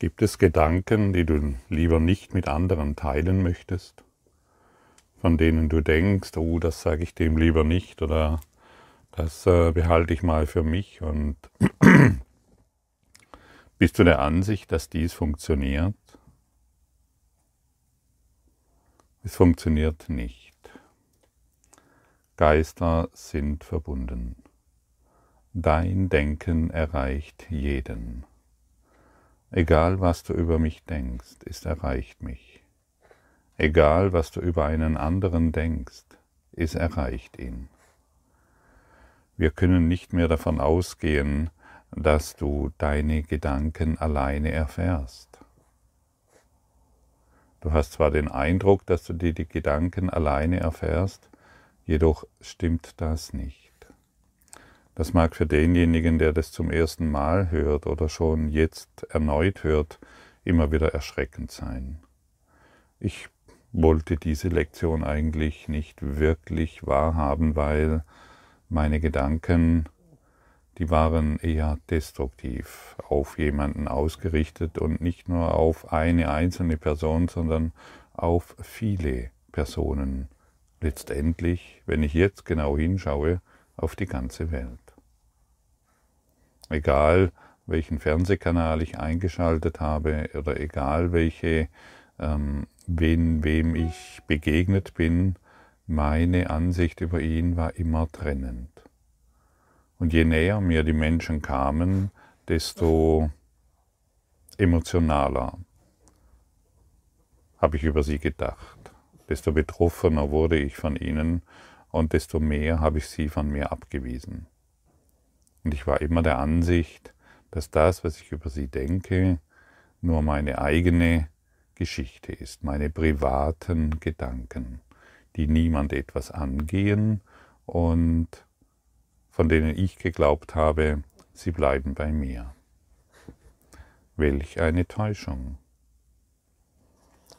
Gibt es Gedanken, die du lieber nicht mit anderen teilen möchtest? Von denen du denkst, oh, das sage ich dem lieber nicht oder das äh, behalte ich mal für mich und bist du der Ansicht, dass dies funktioniert? Es funktioniert nicht. Geister sind verbunden. Dein Denken erreicht jeden. Egal was du über mich denkst, es erreicht mich. Egal was du über einen anderen denkst, es erreicht ihn. Wir können nicht mehr davon ausgehen, dass du deine Gedanken alleine erfährst. Du hast zwar den Eindruck, dass du dir die Gedanken alleine erfährst, jedoch stimmt das nicht. Das mag für denjenigen, der das zum ersten Mal hört oder schon jetzt erneut hört, immer wieder erschreckend sein. Ich wollte diese Lektion eigentlich nicht wirklich wahrhaben, weil meine Gedanken, die waren eher destruktiv auf jemanden ausgerichtet und nicht nur auf eine einzelne Person, sondern auf viele Personen. Letztendlich, wenn ich jetzt genau hinschaue, auf die ganze Welt. Egal welchen Fernsehkanal ich eingeschaltet habe oder egal welche, ähm, wen, wem ich begegnet bin, meine Ansicht über ihn war immer trennend. Und je näher mir die Menschen kamen, desto emotionaler habe ich über sie gedacht, desto betroffener wurde ich von ihnen und desto mehr habe ich sie von mir abgewiesen. Und ich war immer der Ansicht, dass das, was ich über sie denke, nur meine eigene Geschichte ist, meine privaten Gedanken, die niemand etwas angehen und von denen ich geglaubt habe, sie bleiben bei mir. Welch eine Täuschung.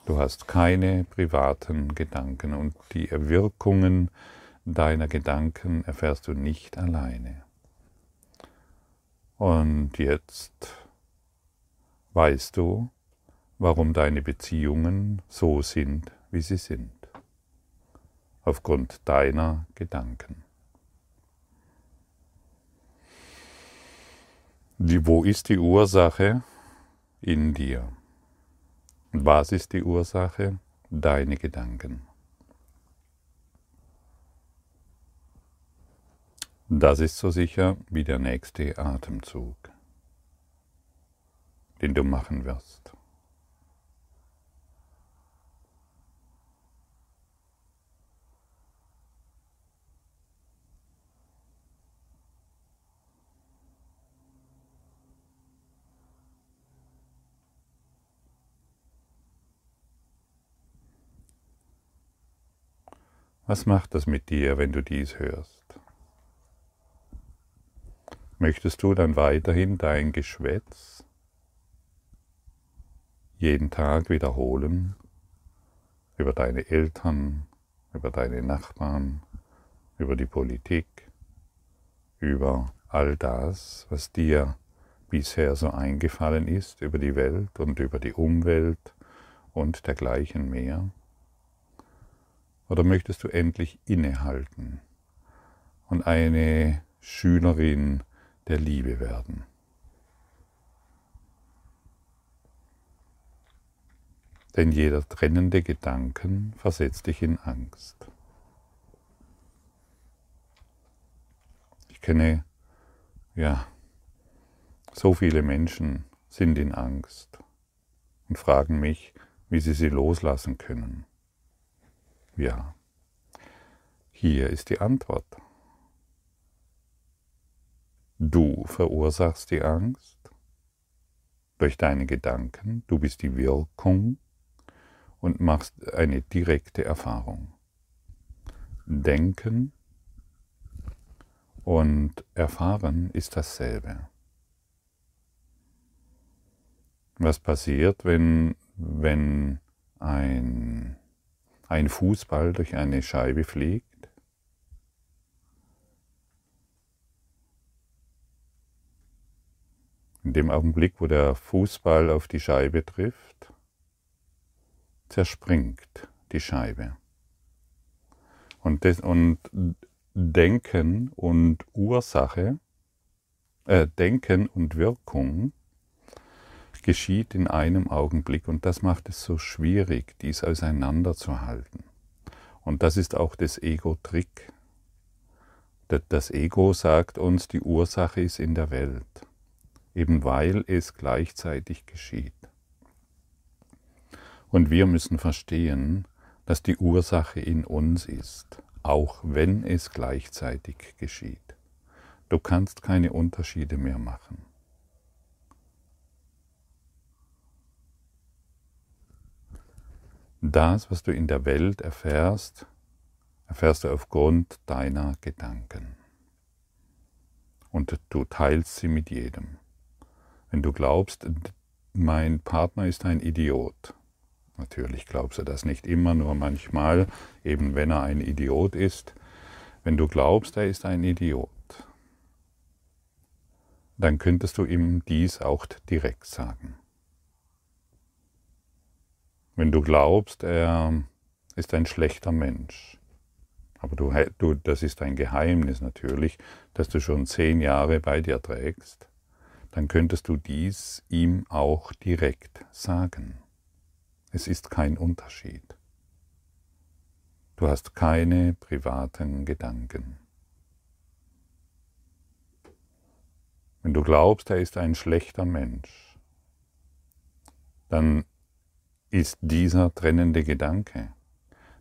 Du hast keine privaten Gedanken und die Wirkungen deiner Gedanken erfährst du nicht alleine. Und jetzt weißt du, warum deine Beziehungen so sind, wie sie sind. Aufgrund deiner Gedanken. Die, wo ist die Ursache? In dir. Was ist die Ursache? Deine Gedanken. Das ist so sicher wie der nächste Atemzug, den du machen wirst. Was macht das mit dir, wenn du dies hörst? Möchtest du dann weiterhin dein Geschwätz jeden Tag wiederholen über deine Eltern, über deine Nachbarn, über die Politik, über all das, was dir bisher so eingefallen ist, über die Welt und über die Umwelt und dergleichen mehr? Oder möchtest du endlich innehalten und eine Schülerin der Liebe werden. Denn jeder trennende Gedanken versetzt dich in Angst. Ich kenne, ja, so viele Menschen sind in Angst und fragen mich, wie sie sie loslassen können. Ja, hier ist die Antwort. Du verursachst die Angst durch deine Gedanken, du bist die Wirkung und machst eine direkte Erfahrung. Denken und erfahren ist dasselbe. Was passiert, wenn, wenn ein, ein Fußball durch eine Scheibe fliegt? In dem Augenblick, wo der Fußball auf die Scheibe trifft, zerspringt die Scheibe. Und, das, und Denken und Ursache, äh, Denken und Wirkung geschieht in einem Augenblick und das macht es so schwierig, dies auseinanderzuhalten. Und das ist auch das Ego-Trick. Das Ego sagt uns, die Ursache ist in der Welt, eben weil es gleichzeitig geschieht. Und wir müssen verstehen, dass die Ursache in uns ist, auch wenn es gleichzeitig geschieht. Du kannst keine Unterschiede mehr machen. Das, was du in der Welt erfährst, erfährst du aufgrund deiner Gedanken. Und du teilst sie mit jedem. Wenn du glaubst, mein Partner ist ein Idiot, natürlich glaubst du das nicht immer, nur manchmal, eben wenn er ein Idiot ist, wenn du glaubst, er ist ein Idiot, dann könntest du ihm dies auch direkt sagen. Wenn du glaubst, er ist ein schlechter Mensch, aber du, du, das ist ein Geheimnis natürlich, dass du schon zehn Jahre bei dir trägst, dann könntest du dies ihm auch direkt sagen. Es ist kein Unterschied. Du hast keine privaten Gedanken. Wenn du glaubst, er ist ein schlechter Mensch, dann ist dieser trennende Gedanke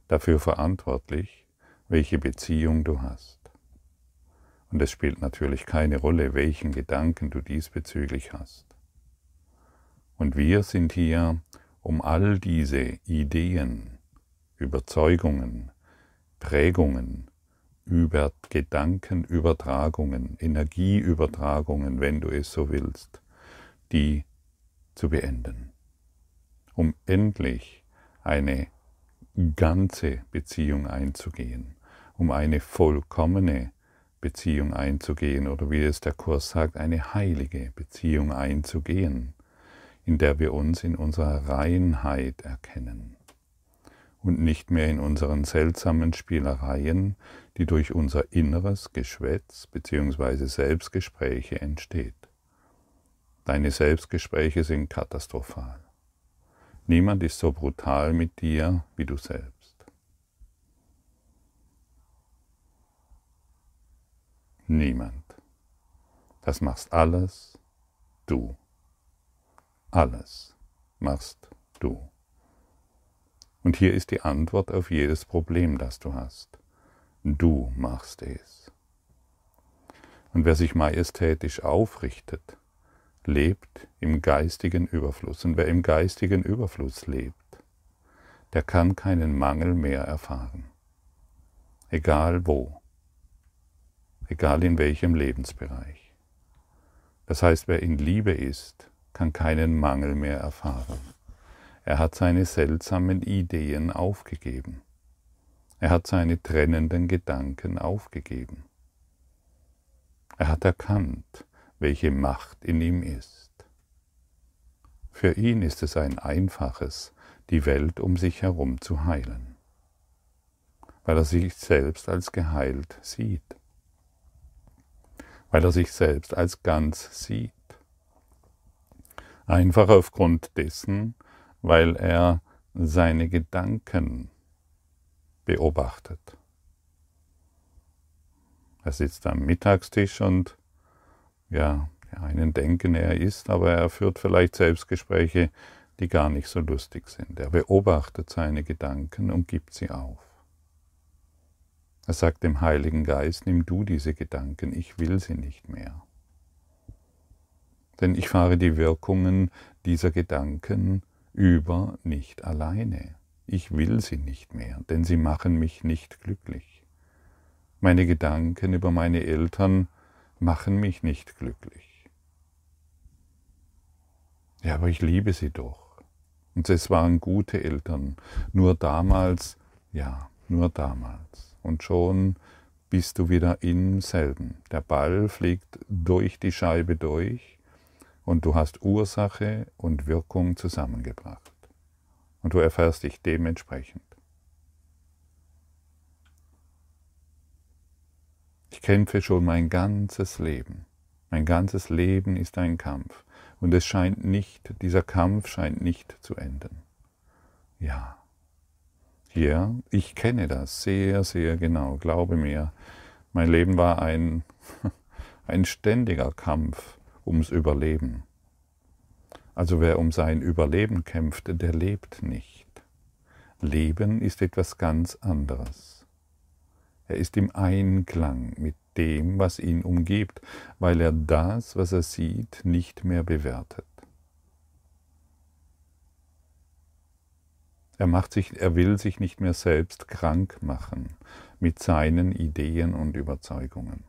dafür verantwortlich, welche Beziehung du hast. Und es spielt natürlich keine Rolle, welchen Gedanken du diesbezüglich hast. Und wir sind hier, um all diese Ideen, Überzeugungen, Prägungen, über Gedankenübertragungen, Energieübertragungen, wenn du es so willst, die zu beenden um endlich eine ganze Beziehung einzugehen, um eine vollkommene Beziehung einzugehen oder wie es der Kurs sagt, eine heilige Beziehung einzugehen, in der wir uns in unserer Reinheit erkennen und nicht mehr in unseren seltsamen Spielereien, die durch unser inneres Geschwätz bzw. Selbstgespräche entsteht. Deine Selbstgespräche sind katastrophal. Niemand ist so brutal mit dir wie du selbst. Niemand. Das machst alles du. Alles machst du. Und hier ist die Antwort auf jedes Problem, das du hast. Du machst es. Und wer sich majestätisch aufrichtet, lebt im geistigen Überfluss. Und wer im geistigen Überfluss lebt, der kann keinen Mangel mehr erfahren. Egal wo, egal in welchem Lebensbereich. Das heißt, wer in Liebe ist, kann keinen Mangel mehr erfahren. Er hat seine seltsamen Ideen aufgegeben. Er hat seine trennenden Gedanken aufgegeben. Er hat erkannt, welche Macht in ihm ist. Für ihn ist es ein einfaches, die Welt um sich herum zu heilen, weil er sich selbst als geheilt sieht, weil er sich selbst als ganz sieht. Einfach aufgrund dessen, weil er seine Gedanken beobachtet. Er sitzt am Mittagstisch und ja, die einen denken, er ist, aber er führt vielleicht Selbstgespräche, die gar nicht so lustig sind. Er beobachtet seine Gedanken und gibt sie auf. Er sagt dem Heiligen Geist, nimm du diese Gedanken, ich will sie nicht mehr. Denn ich fahre die Wirkungen dieser Gedanken über nicht alleine. Ich will sie nicht mehr, denn sie machen mich nicht glücklich. Meine Gedanken über meine Eltern machen mich nicht glücklich. Ja, aber ich liebe sie doch. Und es waren gute Eltern. Nur damals, ja, nur damals. Und schon bist du wieder im selben. Der Ball fliegt durch die Scheibe durch und du hast Ursache und Wirkung zusammengebracht. Und du erfährst dich dementsprechend. Ich kämpfe schon mein ganzes Leben. Mein ganzes Leben ist ein Kampf. Und es scheint nicht, dieser Kampf scheint nicht zu enden. Ja. Ja, ich kenne das sehr, sehr genau. Glaube mir, mein Leben war ein, ein ständiger Kampf ums Überleben. Also wer um sein Überleben kämpft, der lebt nicht. Leben ist etwas ganz anderes. Er ist im Einklang mit dem, was ihn umgibt, weil er das, was er sieht, nicht mehr bewertet. Er, macht sich, er will sich nicht mehr selbst krank machen mit seinen Ideen und Überzeugungen.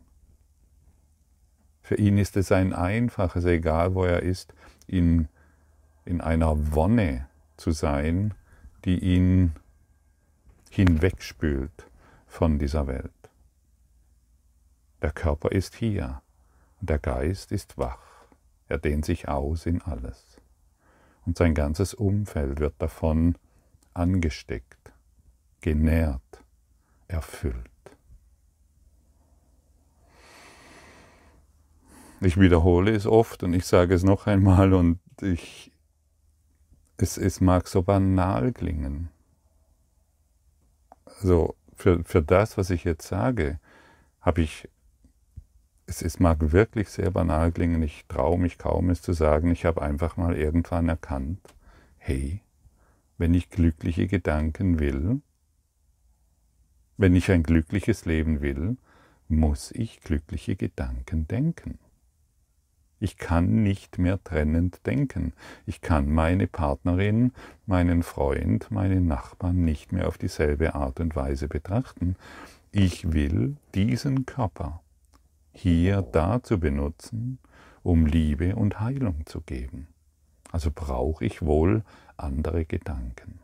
Für ihn ist es ein einfaches, egal wo er ist, in, in einer Wonne zu sein, die ihn hinwegspült von dieser Welt. Der Körper ist hier und der Geist ist wach. Er dehnt sich aus in alles. Und sein ganzes Umfeld wird davon angesteckt, genährt, erfüllt. Ich wiederhole es oft und ich sage es noch einmal und ich, es, es mag so banal klingen. Also für, für das, was ich jetzt sage, habe ich, es, es mag wirklich sehr banal klingen, ich traue mich kaum es zu sagen, ich habe einfach mal irgendwann erkannt, hey, wenn ich glückliche Gedanken will, wenn ich ein glückliches Leben will, muss ich glückliche Gedanken denken. Ich kann nicht mehr trennend denken. Ich kann meine Partnerin, meinen Freund, meinen Nachbarn nicht mehr auf dieselbe Art und Weise betrachten. Ich will diesen Körper hier dazu benutzen, um Liebe und Heilung zu geben. Also brauche ich wohl andere Gedanken.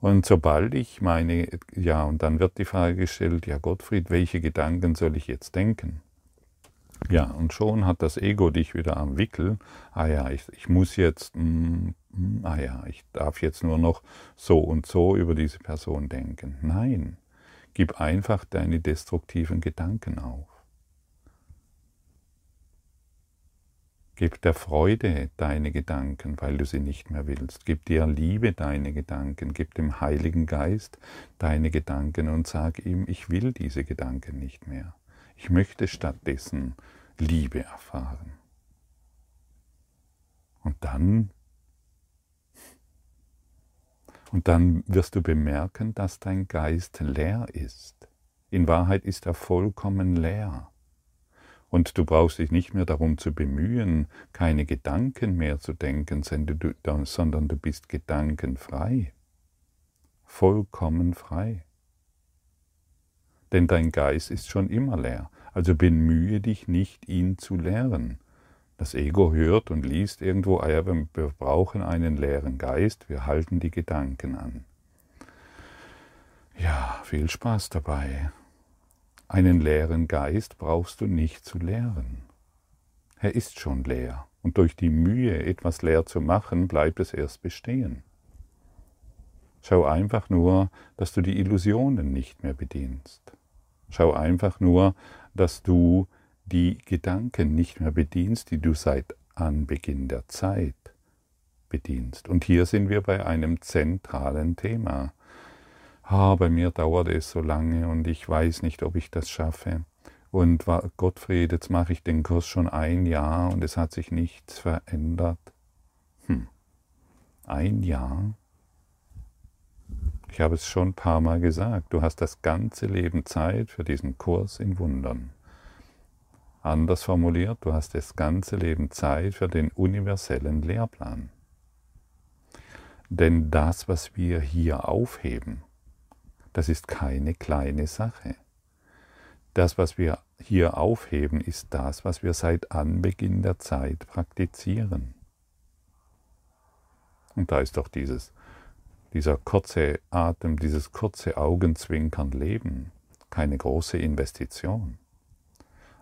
Und sobald ich meine, ja, und dann wird die Frage gestellt, ja Gottfried, welche Gedanken soll ich jetzt denken? Ja, und schon hat das Ego dich wieder am Wickel. Ah ja, ich, ich muss jetzt, mm, mm, ah ja, ich darf jetzt nur noch so und so über diese Person denken. Nein, gib einfach deine destruktiven Gedanken auf. Gib der Freude deine Gedanken, weil du sie nicht mehr willst. Gib dir Liebe deine Gedanken. Gib dem Heiligen Geist deine Gedanken und sag ihm, ich will diese Gedanken nicht mehr. Ich möchte stattdessen Liebe erfahren. Und dann, und dann wirst du bemerken, dass dein Geist leer ist. In Wahrheit ist er vollkommen leer. Und du brauchst dich nicht mehr darum zu bemühen, keine Gedanken mehr zu denken, sondern du bist gedankenfrei. Vollkommen frei. Denn dein Geist ist schon immer leer. Also bemühe dich nicht, ihn zu leeren. Das Ego hört und liest irgendwo, ah ja, wir brauchen einen leeren Geist, wir halten die Gedanken an. Ja, viel Spaß dabei. Einen leeren Geist brauchst du nicht zu leeren. Er ist schon leer, und durch die Mühe, etwas leer zu machen, bleibt es erst bestehen. Schau einfach nur, dass du die Illusionen nicht mehr bedienst. Schau einfach nur, dass du die Gedanken nicht mehr bedienst, die du seit Anbeginn der Zeit bedienst. Und hier sind wir bei einem zentralen Thema ah, bei mir dauert es so lange und ich weiß nicht, ob ich das schaffe. Und Gottfried, jetzt mache ich den Kurs schon ein Jahr und es hat sich nichts verändert. Hm. Ein Jahr? Ich habe es schon ein paar Mal gesagt, du hast das ganze Leben Zeit für diesen Kurs in Wundern. Anders formuliert, du hast das ganze Leben Zeit für den universellen Lehrplan. Denn das, was wir hier aufheben, das ist keine kleine Sache. Das, was wir hier aufheben, ist das, was wir seit Anbeginn der Zeit praktizieren. Und da ist doch dieses, dieser kurze Atem, dieses kurze Augenzwinkern Leben keine große Investition.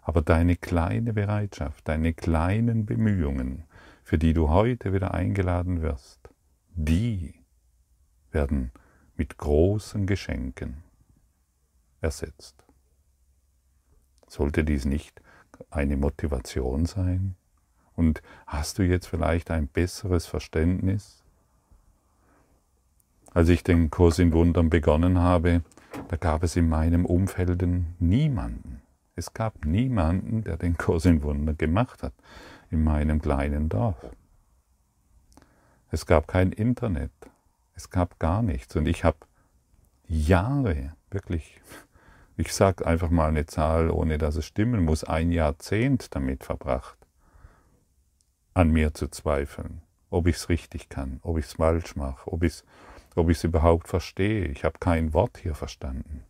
Aber deine kleine Bereitschaft, deine kleinen Bemühungen, für die du heute wieder eingeladen wirst, die werden mit großen Geschenken ersetzt. Sollte dies nicht eine Motivation sein? Und hast du jetzt vielleicht ein besseres Verständnis? Als ich den Kurs in Wundern begonnen habe, da gab es in meinem Umfeld niemanden. Es gab niemanden, der den Kurs in Wundern gemacht hat in meinem kleinen Dorf. Es gab kein Internet. Es gab gar nichts. Und ich habe Jahre, wirklich, ich sage einfach mal eine Zahl, ohne dass es stimmen muss, ein Jahrzehnt damit verbracht, an mir zu zweifeln, ob ich es richtig kann, ob ich es falsch mache, ob ich es ob überhaupt verstehe. Ich habe kein Wort hier verstanden.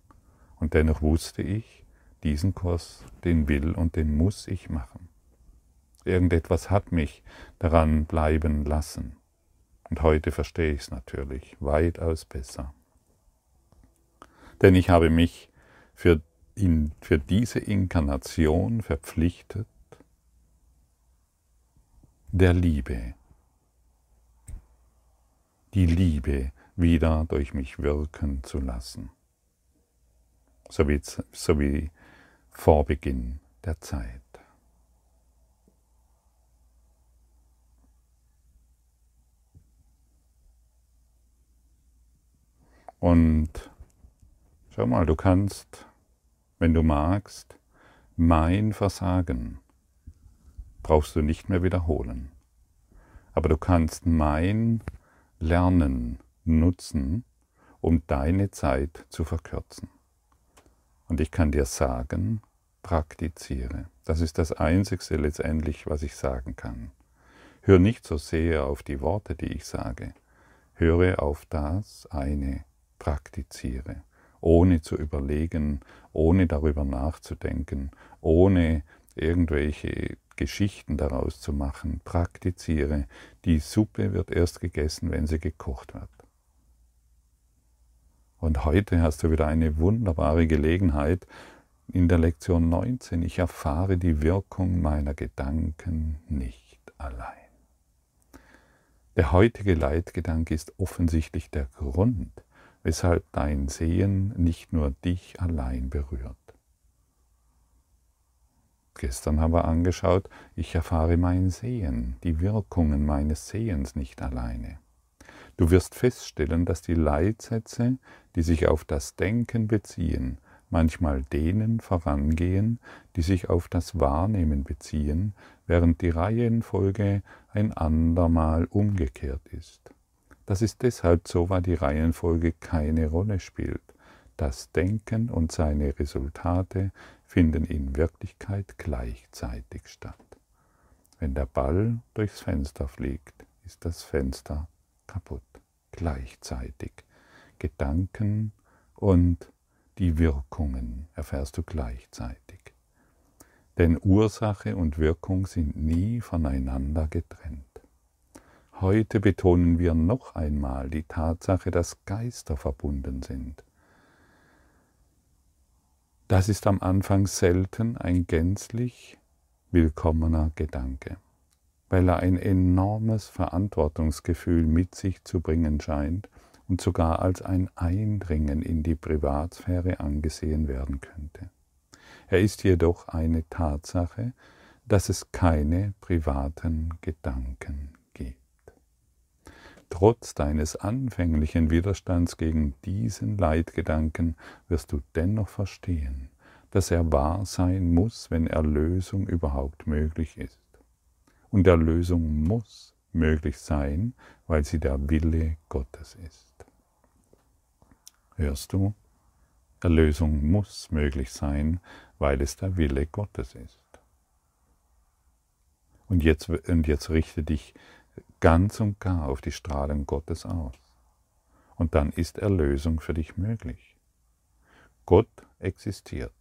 Und dennoch wusste ich, diesen Kurs, den will und den muss ich machen. Irgendetwas hat mich daran bleiben lassen. Und heute verstehe ich es natürlich weitaus besser. Denn ich habe mich für, in, für diese Inkarnation verpflichtet, der Liebe, die Liebe wieder durch mich wirken zu lassen, so wie, so wie vor Beginn der Zeit. Und schau mal, du kannst, wenn du magst, mein Versagen brauchst du nicht mehr wiederholen. Aber du kannst mein Lernen nutzen, um deine Zeit zu verkürzen. Und ich kann dir sagen, praktiziere. Das ist das Einzigste letztendlich, was ich sagen kann. Hör nicht so sehr auf die Worte, die ich sage. Höre auf das eine praktiziere, ohne zu überlegen, ohne darüber nachzudenken, ohne irgendwelche Geschichten daraus zu machen. Praktiziere. Die Suppe wird erst gegessen, wenn sie gekocht wird. Und heute hast du wieder eine wunderbare Gelegenheit in der Lektion 19. Ich erfahre die Wirkung meiner Gedanken nicht allein. Der heutige Leitgedanke ist offensichtlich der Grund, weshalb dein Sehen nicht nur dich allein berührt. Gestern haben wir angeschaut, ich erfahre mein Sehen, die Wirkungen meines Sehens nicht alleine. Du wirst feststellen, dass die Leitsätze, die sich auf das Denken beziehen, manchmal denen vorangehen, die sich auf das Wahrnehmen beziehen, während die Reihenfolge ein andermal umgekehrt ist. Das ist deshalb so, weil die Reihenfolge keine Rolle spielt. Das Denken und seine Resultate finden in Wirklichkeit gleichzeitig statt. Wenn der Ball durchs Fenster fliegt, ist das Fenster kaputt. Gleichzeitig. Gedanken und die Wirkungen erfährst du gleichzeitig. Denn Ursache und Wirkung sind nie voneinander getrennt. Heute betonen wir noch einmal die Tatsache, dass Geister verbunden sind. Das ist am Anfang selten ein gänzlich willkommener Gedanke, weil er ein enormes Verantwortungsgefühl mit sich zu bringen scheint und sogar als ein Eindringen in die Privatsphäre angesehen werden könnte. Er ist jedoch eine Tatsache, dass es keine privaten Gedanken Trotz deines anfänglichen Widerstands gegen diesen Leitgedanken wirst du dennoch verstehen, dass er wahr sein muss, wenn Erlösung überhaupt möglich ist. Und Erlösung muss möglich sein, weil sie der Wille Gottes ist. Hörst du? Erlösung muss möglich sein, weil es der Wille Gottes ist. Und jetzt, und jetzt richte dich ganz und gar auf die Strahlen Gottes aus. Und dann ist Erlösung für dich möglich. Gott existiert.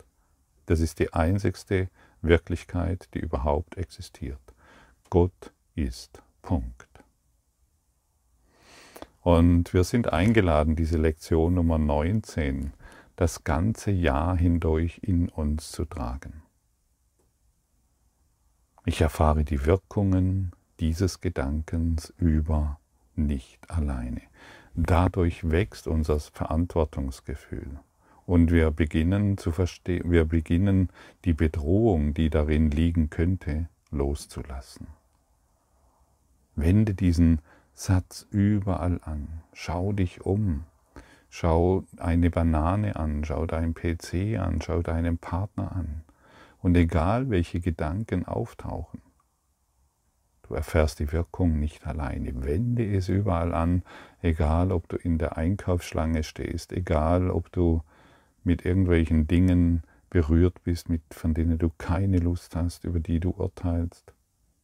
Das ist die einzigste Wirklichkeit, die überhaupt existiert. Gott ist. Punkt. Und wir sind eingeladen, diese Lektion Nummer 19 das ganze Jahr hindurch in uns zu tragen. Ich erfahre die Wirkungen dieses Gedankens über nicht alleine. Dadurch wächst unser Verantwortungsgefühl und wir beginnen zu verstehen, wir beginnen die Bedrohung, die darin liegen könnte, loszulassen. Wende diesen Satz überall an. Schau dich um. Schau eine Banane an, schau deinen PC an, schau deinen Partner an. Und egal welche Gedanken auftauchen, du erfährst die Wirkung nicht alleine. Wende es überall an, egal ob du in der Einkaufsschlange stehst, egal ob du mit irgendwelchen Dingen berührt bist, mit, von denen du keine Lust hast, über die du urteilst.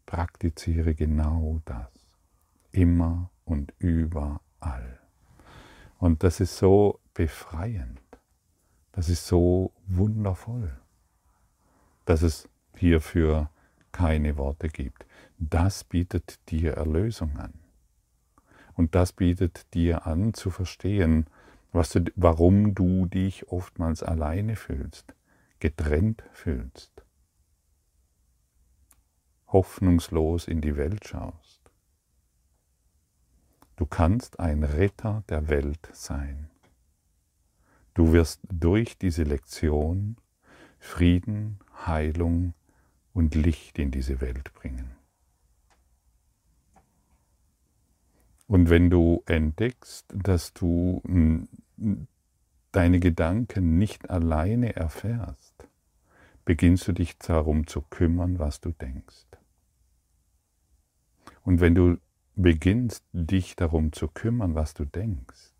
Praktiziere genau das. Immer und überall. Und das ist so befreiend. Das ist so wundervoll dass es hierfür keine Worte gibt. Das bietet dir Erlösung an. Und das bietet dir an zu verstehen, was du, warum du dich oftmals alleine fühlst, getrennt fühlst, hoffnungslos in die Welt schaust. Du kannst ein Retter der Welt sein. Du wirst durch diese Lektion Frieden, Heilung und Licht in diese Welt bringen. Und wenn du entdeckst, dass du deine Gedanken nicht alleine erfährst, beginnst du dich darum zu kümmern, was du denkst. Und wenn du beginnst, dich darum zu kümmern, was du denkst,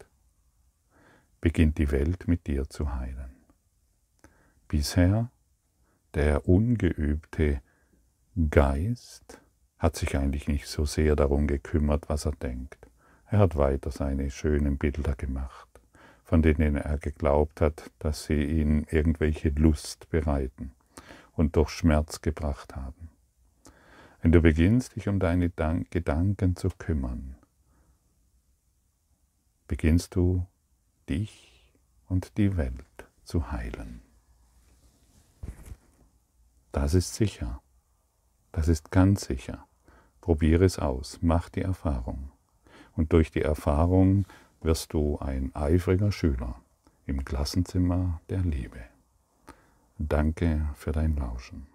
beginnt die Welt mit dir zu heilen. Bisher der ungeübte Geist hat sich eigentlich nicht so sehr darum gekümmert, was er denkt. Er hat weiter seine schönen Bilder gemacht, von denen er geglaubt hat, dass sie ihm irgendwelche Lust bereiten und doch Schmerz gebracht haben. Wenn du beginnst, dich um deine Gedanken zu kümmern, beginnst du dich und die Welt zu heilen. Das ist sicher. Das ist ganz sicher. Probiere es aus, mach die Erfahrung. Und durch die Erfahrung wirst du ein eifriger Schüler im Klassenzimmer der Liebe. Danke für dein Lauschen.